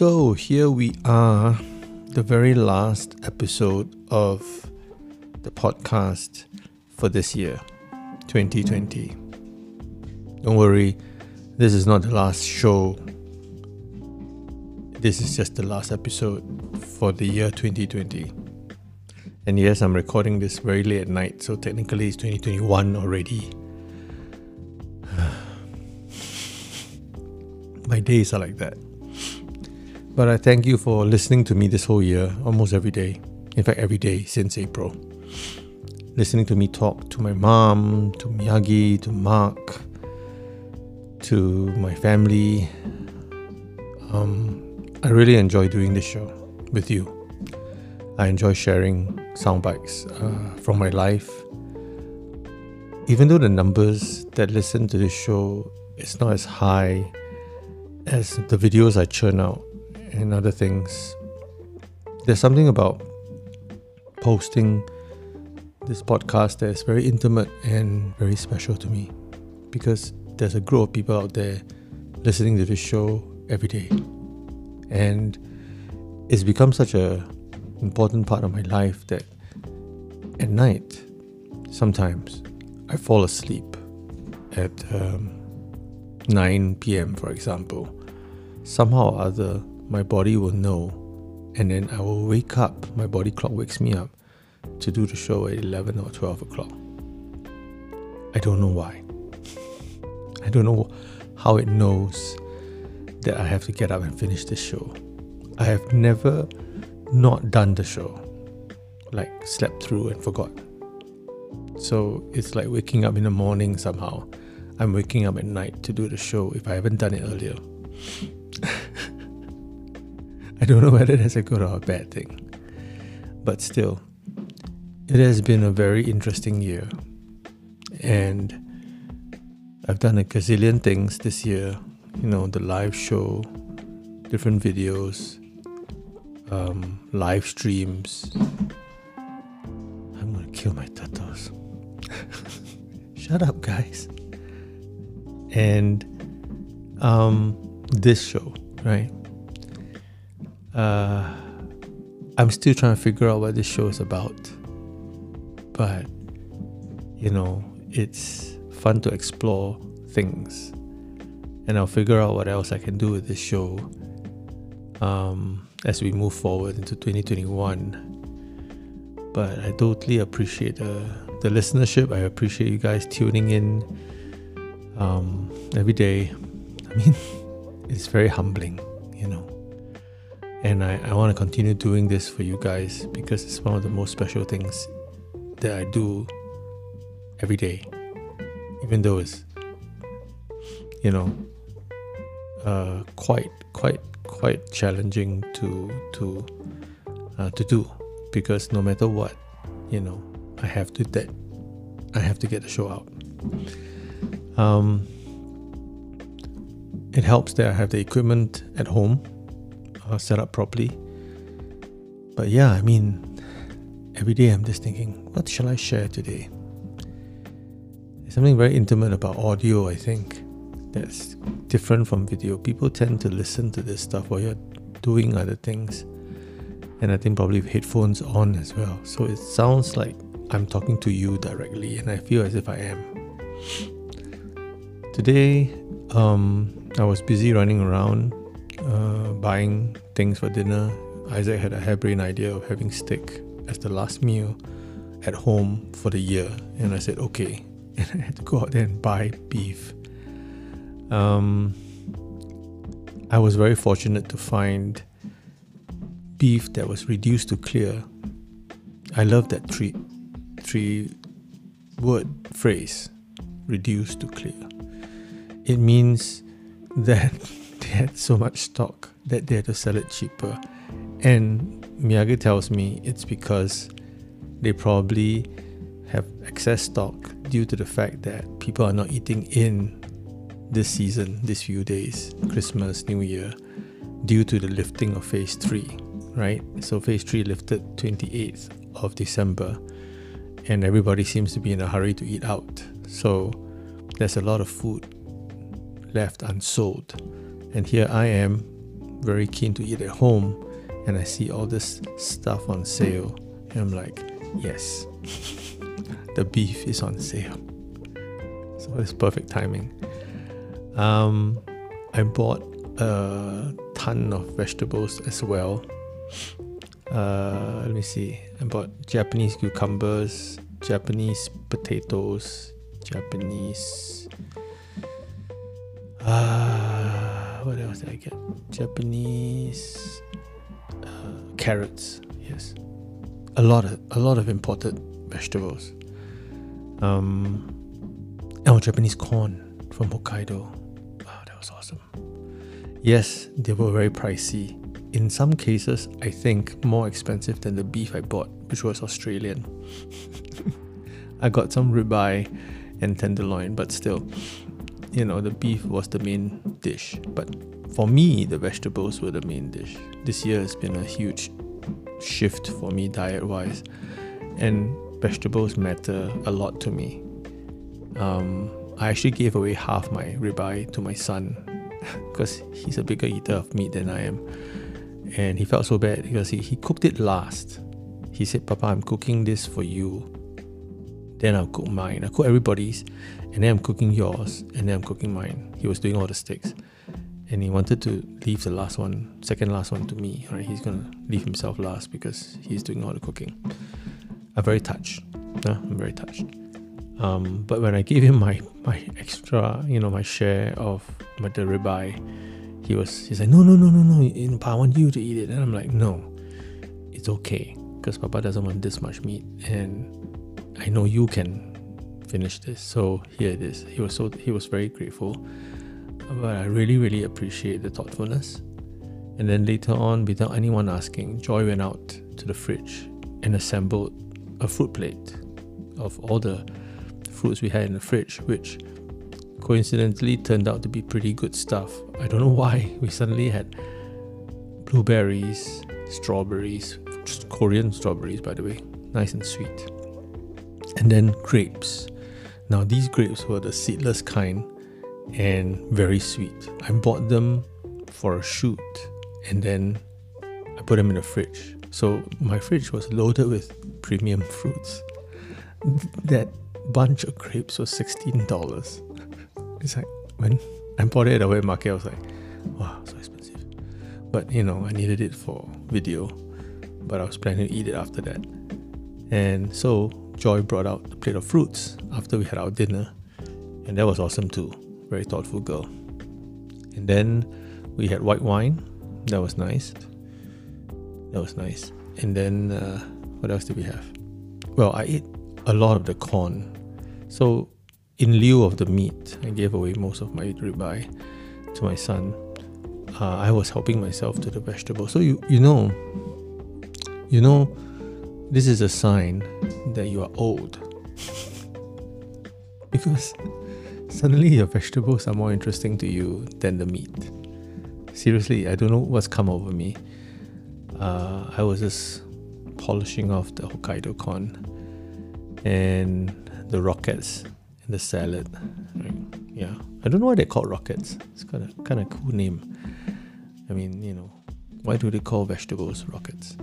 So here we are, the very last episode of the podcast for this year, 2020. Don't worry, this is not the last show. This is just the last episode for the year 2020. And yes, I'm recording this very late at night, so technically it's 2021 already. My days are like that. But I thank you for listening to me this whole year, almost every day. In fact, every day since April. Listening to me talk to my mom, to Miyagi, to Mark, to my family. Um, I really enjoy doing this show with you. I enjoy sharing sound bites uh, from my life. Even though the numbers that listen to this show is not as high as the videos I churn out, and other things. There's something about posting this podcast that is very intimate and very special to me because there's a group of people out there listening to this show every day. And it's become such a important part of my life that at night, sometimes I fall asleep at um, 9 p.m., for example. Somehow or other, my body will know, and then I will wake up. My body clock wakes me up to do the show at 11 or 12 o'clock. I don't know why. I don't know how it knows that I have to get up and finish the show. I have never not done the show, like slept through and forgot. So it's like waking up in the morning somehow. I'm waking up at night to do the show if I haven't done it earlier. Don't know whether that's a good or a bad thing. But still, it has been a very interesting year. And I've done a gazillion things this year. You know, the live show, different videos, um, live streams. I'm gonna kill my turtles. Shut up, guys. And um, this show, right? Uh, I'm still trying to figure out what this show is about. But, you know, it's fun to explore things. And I'll figure out what else I can do with this show um, as we move forward into 2021. But I totally appreciate the, the listenership. I appreciate you guys tuning in um, every day. I mean, it's very humbling, you know. And I, I want to continue doing this for you guys because it's one of the most special things that I do every day. Even though it's, you know, uh, quite, quite, quite challenging to to uh, to do because no matter what, you know, I have to that I have to get the show out. Um, it helps that I have the equipment at home uh, set up properly. But yeah, I mean, every day I'm just thinking, what shall I share today? There's something very intimate about audio, I think, that's different from video. People tend to listen to this stuff while you're doing other things. And I think probably with headphones on as well. So it sounds like I'm talking to you directly, and I feel as if I am. Today, um, I was busy running around uh, buying things for dinner. Isaac had a harebrained idea of having steak as the last meal at home for the year, and I said okay. And I had to go out there and buy beef. Um, I was very fortunate to find beef that was reduced to clear. I love that three three word phrase, reduced to clear. It means that had so much stock that they had to sell it cheaper. And Miyagi tells me it's because they probably have excess stock due to the fact that people are not eating in this season, these few days, Christmas, New Year, due to the lifting of phase 3, right? So phase 3 lifted 28th of December and everybody seems to be in a hurry to eat out. So there's a lot of food left unsold. And here I am very keen to eat at home and I see all this stuff on sale and I'm like, yes, the beef is on sale. So it's perfect timing. Um, I bought a ton of vegetables as well. Uh, let me see. I bought Japanese cucumbers, Japanese potatoes, Japanese. Uh, what else did I get? Japanese uh, carrots. Yes, a lot of a lot of imported vegetables. Um, oh, Japanese corn from Hokkaido. Wow, that was awesome. Yes, they were very pricey. In some cases, I think more expensive than the beef I bought, which was Australian. I got some ribeye and tenderloin, but still, you know, the beef was the main dish. But for me, the vegetables were the main dish. This year has been a huge shift for me diet wise, and vegetables matter a lot to me. Um, I actually gave away half my ribeye to my son because he's a bigger eater of meat than I am. And he felt so bad because he, he cooked it last. He said, Papa, I'm cooking this for you. Then I'll cook mine. I cook everybody's, and then I'm cooking yours, and then I'm cooking mine. He was doing all the steaks. And he wanted to leave the last one, second last one to me. Right? He's gonna leave himself last because he's doing all the cooking. I'm very touched. Uh, I'm very touched. Um, but when I gave him my my extra, you know, my share of my the ribeye, he was he's like, no, no, no, no, no, I want you to eat it, and I'm like, no, it's okay, because Papa doesn't want this much meat, and I know you can finish this, so here it is. He was so he was very grateful, but I really really appreciate the thoughtfulness. And then later on, without anyone asking, Joy went out to the fridge and assembled a fruit plate of all the fruits we had in the fridge, which coincidentally turned out to be pretty good stuff. I don't know why we suddenly had blueberries, strawberries, Korean strawberries, by the way, nice and sweet, and then grapes. Now, these grapes were the seedless kind and very sweet. I bought them for a shoot and then I put them in the fridge. So, my fridge was loaded with premium fruits. That bunch of grapes was $16. It's like when I bought it at the wet market, I was like, wow, so expensive. But you know, I needed it for video, but I was planning to eat it after that. And so Joy brought out a plate of fruits after we had our dinner, and that was awesome too. Very thoughtful girl. And then we had white wine, that was nice. That was nice. And then uh, what else did we have? Well, I ate a lot of the corn. So in lieu of the meat, I gave away most of my ribeye to my son. Uh, I was helping myself to the vegetables. So you you know, you know, this is a sign that you are old because suddenly your vegetables are more interesting to you than the meat. Seriously, I don't know what's come over me. Uh, I was just polishing off the Hokkaido corn and the rockets and the salad. Right? Yeah, I don't know why they call rockets. It's kind of kind of cool name. I mean, you know, why do they call vegetables rockets?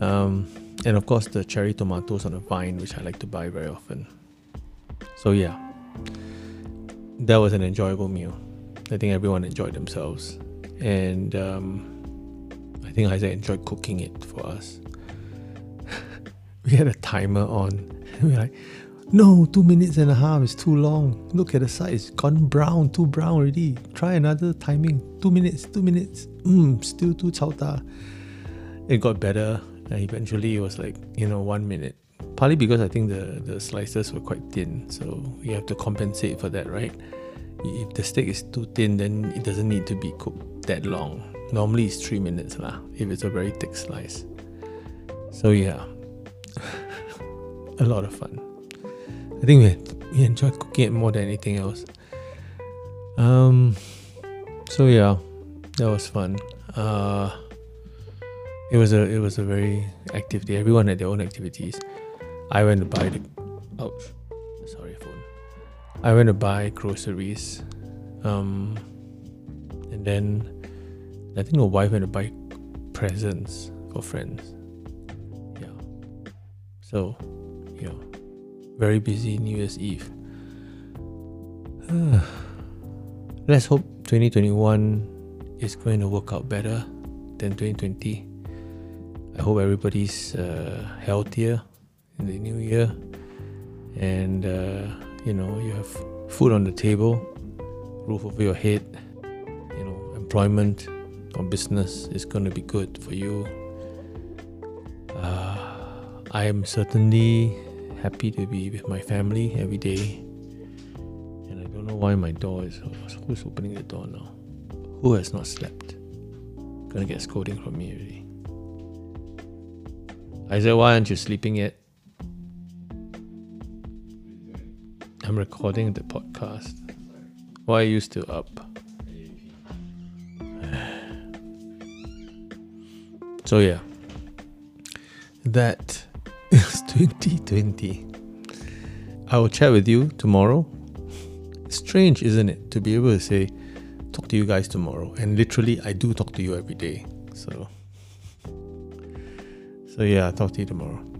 Um, and of course, the cherry tomatoes on a vine, which I like to buy very often. So yeah, that was an enjoyable meal. I think everyone enjoyed themselves, and um, I think Isaac enjoyed cooking it for us. we had a timer on. we are like, no, two minutes and a half is too long. Look at the side, it's gone brown, too brown already. Try another timing. Two minutes, two minutes. Mmm, still too chao It got better. And eventually it was like, you know, one minute. Partly because I think the, the slices were quite thin. So you have to compensate for that, right? If the steak is too thin, then it doesn't need to be cooked that long. Normally it's three minutes lah, if it's a very thick slice. So yeah, a lot of fun. I think we we enjoyed cooking it more than anything else. Um, so yeah, that was fun. Uh, it was a it was a very active day. Everyone had their own activities. I went to buy the ouch, sorry phone. I went to buy groceries, um, and then I think my wife went to buy presents for friends. Yeah. So, yeah. Very busy New Year's Eve. Let's hope 2021 is going to work out better than 2020. I hope everybody's uh, healthier in the new year. And uh, you know you have food on the table roof over your head. You know employment or business is going to be good for you. Uh, i am certainly happy to be with my family every day. And i don't know why my door is who's opening the door now? Who has not slept? Gonna get scolding from me already Isaiah, why aren't you sleeping yet? I'm recording the podcast. Why are you still up? So yeah, that is 2020. I will chat with you tomorrow. Strange, isn't it, to be able to say, talk to you guys tomorrow, and literally I do talk to you every day. So, so yeah, I'll talk to you tomorrow.